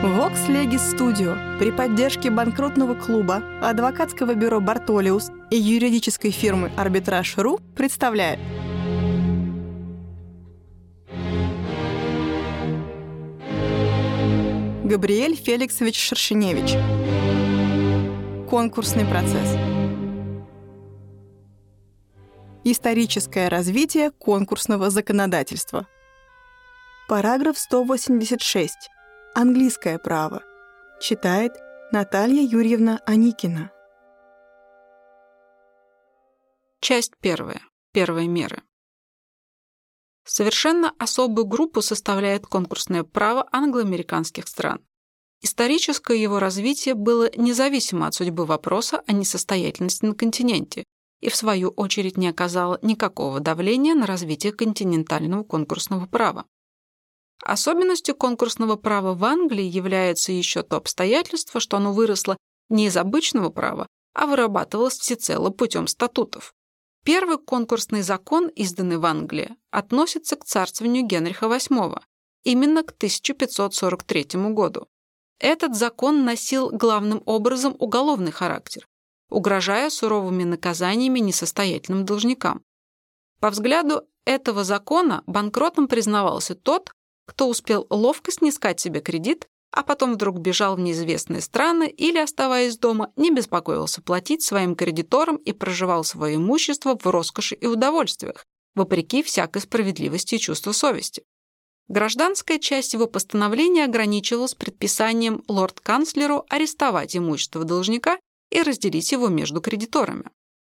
Vox Legis Studio при поддержке банкротного клуба, адвокатского бюро «Бартолиус» и юридической фирмы «Арбитраж.ру» представляет. Габриэль Феликсович Шершеневич. Конкурсный процесс. Историческое развитие конкурсного законодательства. Параграф 186 Английское право. Читает Наталья Юрьевна Аникина. Часть первая. Первые меры. Совершенно особую группу составляет конкурсное право англоамериканских стран. Историческое его развитие было независимо от судьбы вопроса о несостоятельности на континенте и, в свою очередь, не оказало никакого давления на развитие континентального конкурсного права. Особенностью конкурсного права в Англии является еще то обстоятельство, что оно выросло не из обычного права, а вырабатывалось всецело путем статутов. Первый конкурсный закон, изданный в Англии, относится к царствованию Генриха VIII, именно к 1543 году. Этот закон носил главным образом уголовный характер, угрожая суровыми наказаниями несостоятельным должникам. По взгляду этого закона банкротом признавался тот, кто успел ловко снискать себе кредит, а потом вдруг бежал в неизвестные страны или, оставаясь дома, не беспокоился платить своим кредиторам и проживал свое имущество в роскоши и удовольствиях, вопреки всякой справедливости и чувству совести. Гражданская часть его постановления ограничивалась предписанием лорд-канцлеру арестовать имущество должника и разделить его между кредиторами.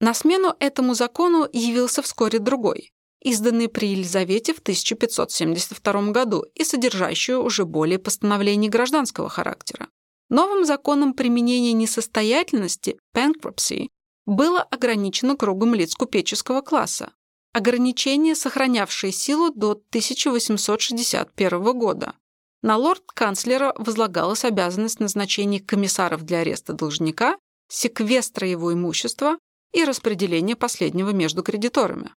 На смену этому закону явился вскоре другой, изданный при Елизавете в 1572 году и содержащую уже более постановлений гражданского характера. Новым законом применения несостоятельности bankruptcy было ограничено кругом лиц купеческого класса. Ограничение, сохранявшее силу до 1861 года. На лорд-канцлера возлагалась обязанность назначения комиссаров для ареста должника, секвестра его имущества и распределения последнего между кредиторами.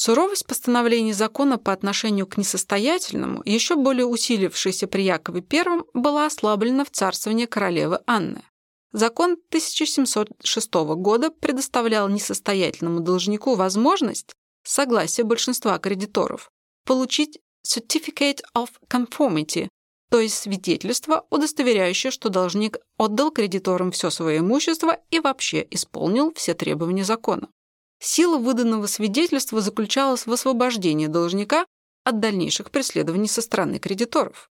Суровость постановлений закона по отношению к несостоятельному, еще более усилившейся при Якове I, была ослаблена в царствовании королевы Анны. Закон 1706 года предоставлял несостоятельному должнику возможность, согласие большинства кредиторов, получить Certificate of Conformity, то есть свидетельство, удостоверяющее, что должник отдал кредиторам все свое имущество и вообще исполнил все требования закона. Сила выданного свидетельства заключалась в освобождении должника от дальнейших преследований со стороны кредиторов.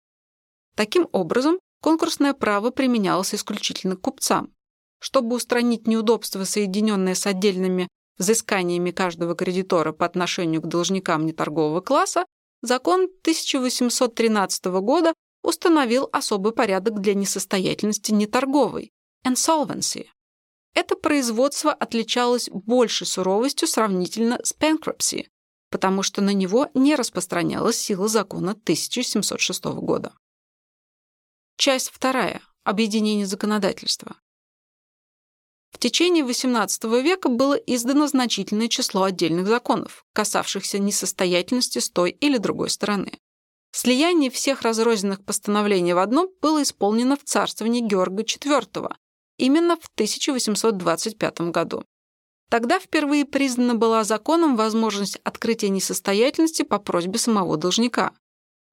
Таким образом, конкурсное право применялось исключительно к купцам. Чтобы устранить неудобства, соединенные с отдельными взысканиями каждого кредитора по отношению к должникам неторгового класса, закон 1813 года установил особый порядок для несостоятельности неторговой – insolvency. Это производство отличалось большей суровостью сравнительно с bankruptcy, потому что на него не распространялась сила закона 1706 года. Часть вторая. Объединение законодательства. В течение XVIII века было издано значительное число отдельных законов, касавшихся несостоятельности с той или другой стороны. Слияние всех разрозненных постановлений в одно было исполнено в царствовании Георга IV, именно в 1825 году. Тогда впервые признана была законом возможность открытия несостоятельности по просьбе самого должника.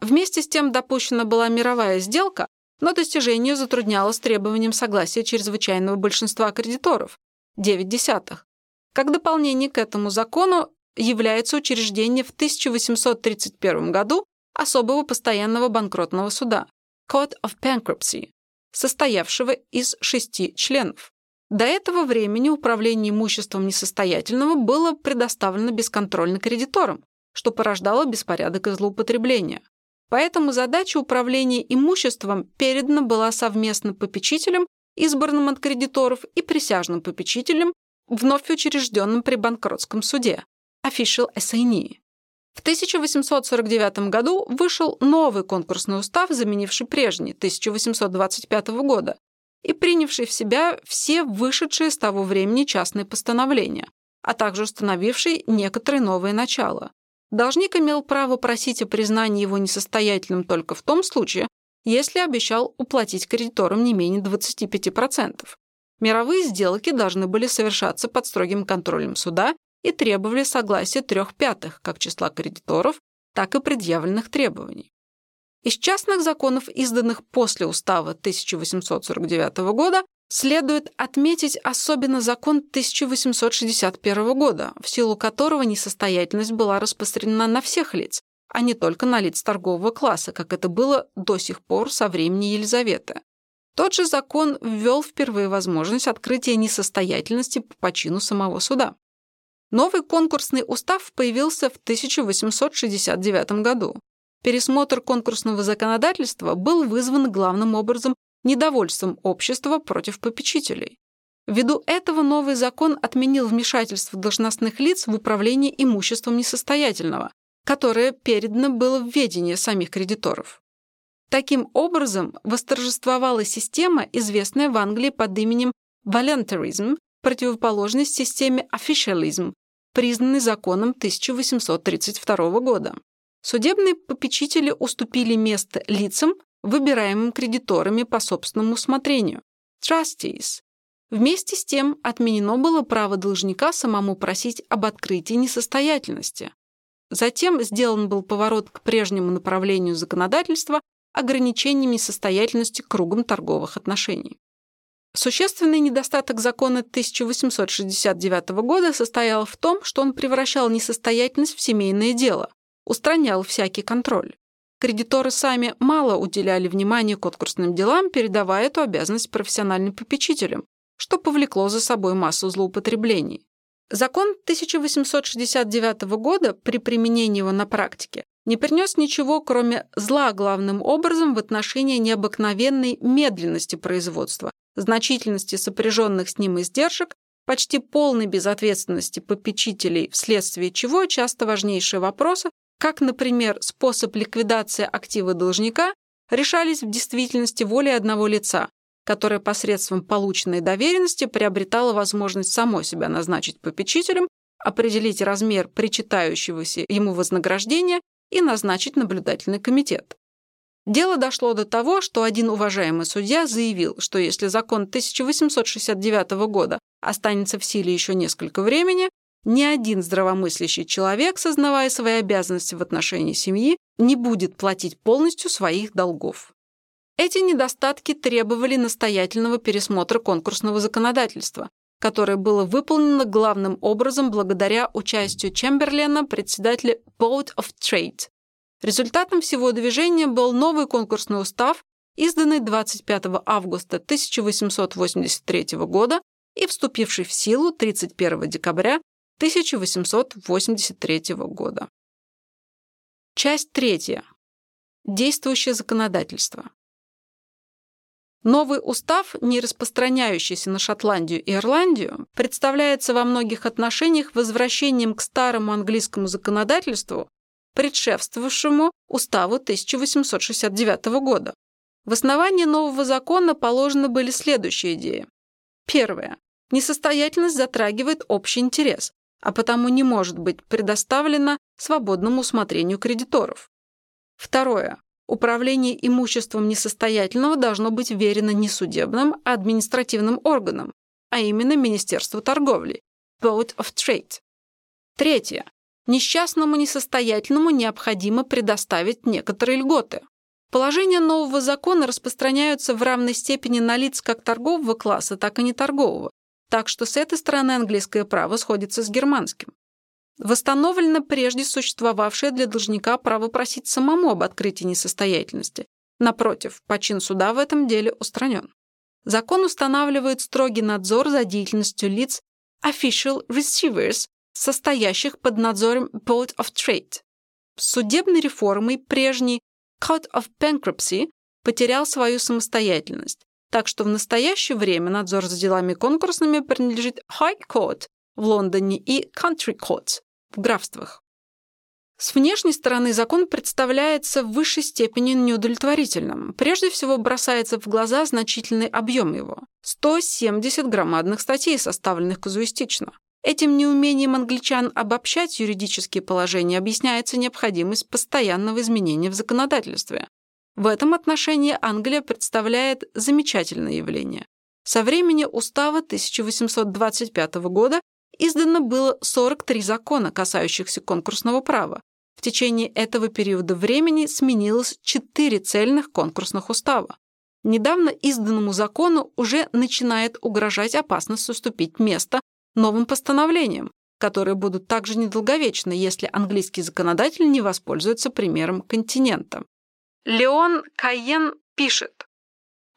Вместе с тем допущена была мировая сделка, но достижение затруднялось требованием согласия чрезвычайного большинства кредиторов – 9 десятых. Как дополнение к этому закону является учреждение в 1831 году особого постоянного банкротного суда – Court of Bankruptcy, состоявшего из шести членов. До этого времени управление имуществом несостоятельного было предоставлено бесконтрольно кредиторам, что порождало беспорядок и злоупотребление. Поэтому задача управления имуществом передана была совместно попечителям, избранным от кредиторов, и присяжным попечителям, вновь учрежденным при банкротском суде, official assignee. В 1849 году вышел новый конкурсный устав, заменивший прежний, 1825 года, и принявший в себя все вышедшие с того времени частные постановления, а также установивший некоторые новые начала. Должник имел право просить о признании его несостоятельным только в том случае, если обещал уплатить кредиторам не менее 25%. Мировые сделки должны были совершаться под строгим контролем суда и требовали согласия трех пятых как числа кредиторов, так и предъявленных требований. Из частных законов, изданных после устава 1849 года, следует отметить особенно закон 1861 года, в силу которого несостоятельность была распространена на всех лиц, а не только на лиц торгового класса, как это было до сих пор со времени Елизаветы. Тот же закон ввел впервые возможность открытия несостоятельности по почину самого суда. Новый конкурсный устав появился в 1869 году. Пересмотр конкурсного законодательства был вызван главным образом недовольством общества против попечителей. Ввиду этого новый закон отменил вмешательство должностных лиц в управление имуществом несостоятельного, которое передано было в ведение самих кредиторов. Таким образом, восторжествовала система, известная в Англии под именем voluntarism, противоположность системе officialism, признанной законом 1832 года. Судебные попечители уступили место лицам, выбираемым кредиторами по собственному усмотрению – trustees. Вместе с тем отменено было право должника самому просить об открытии несостоятельности. Затем сделан был поворот к прежнему направлению законодательства ограничением несостоятельности кругом торговых отношений. Существенный недостаток закона 1869 года состоял в том, что он превращал несостоятельность в семейное дело, устранял всякий контроль. Кредиторы сами мало уделяли внимания конкурсным делам, передавая эту обязанность профессиональным попечителям, что повлекло за собой массу злоупотреблений. Закон 1869 года при применении его на практике не принес ничего, кроме зла главным образом в отношении необыкновенной медленности производства, значительности сопряженных с ним издержек, почти полной безответственности попечителей, вследствие чего часто важнейшие вопросы как, например, способ ликвидации актива должника, решались в действительности волей одного лица, которое посредством полученной доверенности приобретало возможность само себя назначить попечителем, определить размер причитающегося ему вознаграждения и назначить наблюдательный комитет. Дело дошло до того, что один уважаемый судья заявил, что если закон 1869 года останется в силе еще несколько времени, ни один здравомыслящий человек, сознавая свои обязанности в отношении семьи, не будет платить полностью своих долгов. Эти недостатки требовали настоятельного пересмотра конкурсного законодательства, которое было выполнено главным образом благодаря участию Чемберлена, председателя Board of Trade. Результатом всего движения был новый конкурсный устав, изданный 25 августа 1883 года и вступивший в силу 31 декабря 1883 года. Часть третья. Действующее законодательство. Новый устав, не распространяющийся на Шотландию и Ирландию, представляется во многих отношениях возвращением к старому английскому законодательству, предшествовавшему уставу 1869 года. В основании нового закона положены были следующие идеи. Первое. Несостоятельность затрагивает общий интерес, а потому не может быть предоставлена свободному усмотрению кредиторов. Второе. Управление имуществом несостоятельного должно быть верено не судебным, а административным органам, а именно Министерству торговли, Board of Trade. Третье. Несчастному несостоятельному необходимо предоставить некоторые льготы. Положения нового закона распространяются в равной степени на лиц как торгового класса, так и неторгового, так что с этой стороны английское право сходится с германским. Восстановлено прежде существовавшее для должника право просить самому об открытии несостоятельности. Напротив, почин суда в этом деле устранен. Закон устанавливает строгий надзор за деятельностью лиц official receivers, состоящих под надзором Board of Trade. С судебной реформой прежний Court of Bankruptcy потерял свою самостоятельность, так что в настоящее время надзор за делами конкурсными принадлежит High Court в Лондоне и Country Court в графствах. С внешней стороны закон представляется в высшей степени неудовлетворительным. Прежде всего бросается в глаза значительный объем его – 170 громадных статей, составленных казуистично. Этим неумением англичан обобщать юридические положения объясняется необходимость постоянного изменения в законодательстве. В этом отношении Англия представляет замечательное явление. Со времени устава 1825 года издано было 43 закона, касающихся конкурсного права. В течение этого периода времени сменилось 4 цельных конкурсных устава. Недавно изданному закону уже начинает угрожать опасность уступить место новым постановлениям, которые будут также недолговечны, если английский законодатель не воспользуется примером континента. Леон Кайен пишет,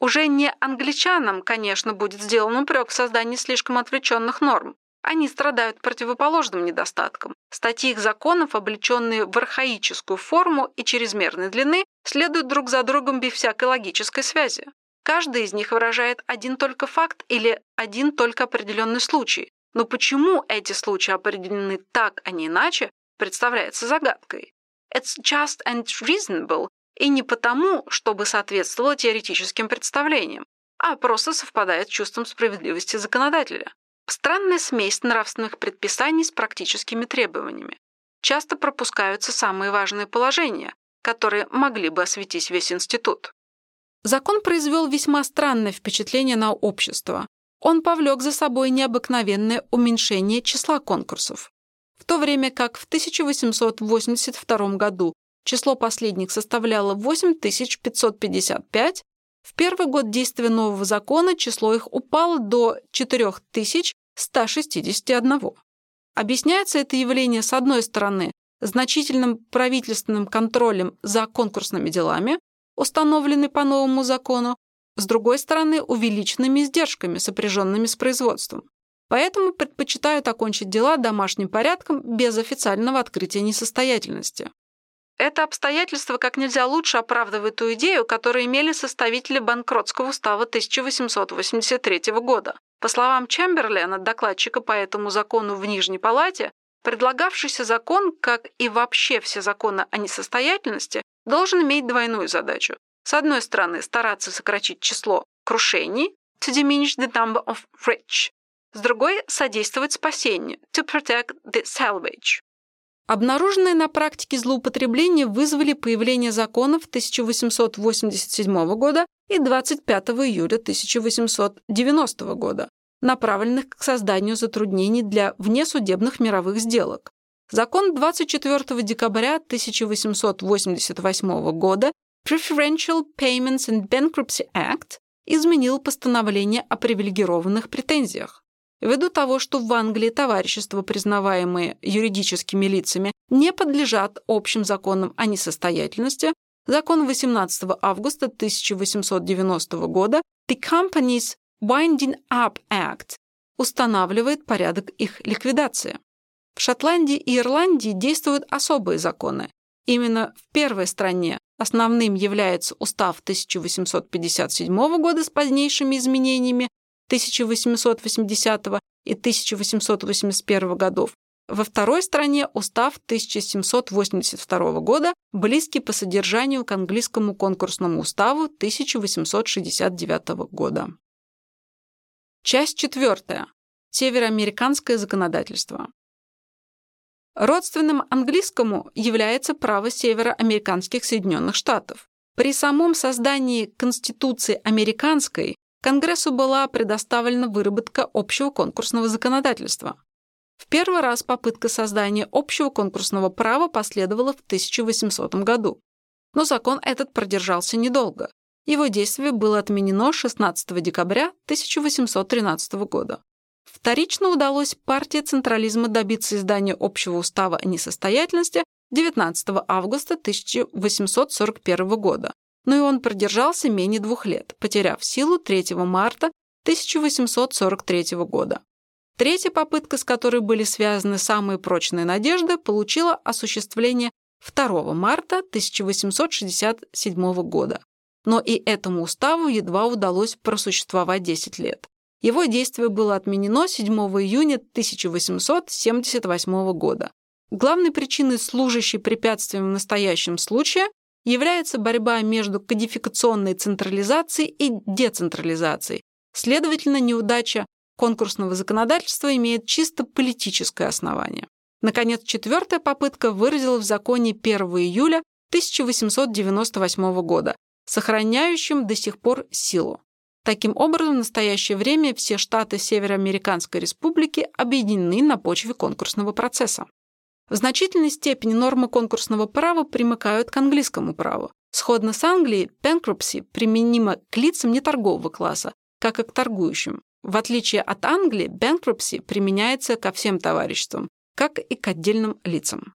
уже не англичанам, конечно, будет сделан упрек в создании слишком отвлеченных норм. Они страдают противоположным недостатком. Статьи их законов, облеченные в архаическую форму и чрезмерной длины, следуют друг за другом без всякой логической связи. Каждый из них выражает один только факт или один только определенный случай. Но почему эти случаи определены так, а не иначе, представляется загадкой. It's just and reasonable и не потому, чтобы соответствовало теоретическим представлениям, а просто совпадает с чувством справедливости законодателя. Странная смесь нравственных предписаний с практическими требованиями. Часто пропускаются самые важные положения, которые могли бы осветить весь институт. Закон произвел весьма странное впечатление на общество. Он повлек за собой необыкновенное уменьшение числа конкурсов. В то время как в 1882 году число последних составляло 8555, в первый год действия нового закона число их упало до 4161. Объясняется это явление, с одной стороны, значительным правительственным контролем за конкурсными делами, установленный по новому закону, с другой стороны, увеличенными издержками, сопряженными с производством. Поэтому предпочитают окончить дела домашним порядком без официального открытия несостоятельности. Это обстоятельство как нельзя лучше оправдывает ту идею, которую имели составители банкротского устава 1883 года. По словам Чемберлена, докладчика по этому закону в Нижней Палате, предлагавшийся закон, как и вообще все законы о несостоятельности, должен иметь двойную задачу. С одной стороны, стараться сократить число крушений, to diminish the number of rich. С другой, содействовать спасению, to protect the salvage. Обнаруженные на практике злоупотребления вызвали появление законов 1887 года и 25 июля 1890 года, направленных к созданию затруднений для внесудебных мировых сделок. Закон 24 декабря 1888 года Preferential Payments and Bankruptcy Act изменил постановление о привилегированных претензиях. Ввиду того, что в Англии товарищества, признаваемые юридическими лицами, не подлежат общим законам о несостоятельности, закон 18 августа 1890 года The Companies Winding Up Act устанавливает порядок их ликвидации. В Шотландии и Ирландии действуют особые законы. Именно в первой стране основным является устав 1857 года с позднейшими изменениями, 1880 и 1881 годов. Во второй стране устав 1782 года, близкий по содержанию к английскому конкурсному уставу 1869 года. Часть четвертая. Североамериканское законодательство. Родственным английскому является право североамериканских Соединенных Штатов. При самом создании Конституции американской Конгрессу была предоставлена выработка общего конкурсного законодательства. В первый раз попытка создания общего конкурсного права последовала в 1800 году. Но закон этот продержался недолго. Его действие было отменено 16 декабря 1813 года. Вторично удалось партии централизма добиться издания общего устава о несостоятельности 19 августа 1841 года, но и он продержался менее двух лет, потеряв силу 3 марта 1843 года. Третья попытка, с которой были связаны самые прочные надежды, получила осуществление 2 марта 1867 года. Но и этому уставу едва удалось просуществовать 10 лет. Его действие было отменено 7 июня 1878 года. Главной причиной, служащей препятствием в настоящем случае, является борьба между кодификационной централизацией и децентрализацией. Следовательно, неудача конкурсного законодательства имеет чисто политическое основание. Наконец, четвертая попытка выразила в законе 1 июля 1898 года сохраняющим до сих пор силу. Таким образом, в настоящее время все штаты Североамериканской Республики объединены на почве конкурсного процесса. В значительной степени нормы конкурсного права примыкают к английскому праву. Сходно с Англией, bankruptcy применимо к лицам неторгового класса, как и к торгующим. В отличие от Англии, bankruptcy применяется ко всем товариществам, как и к отдельным лицам.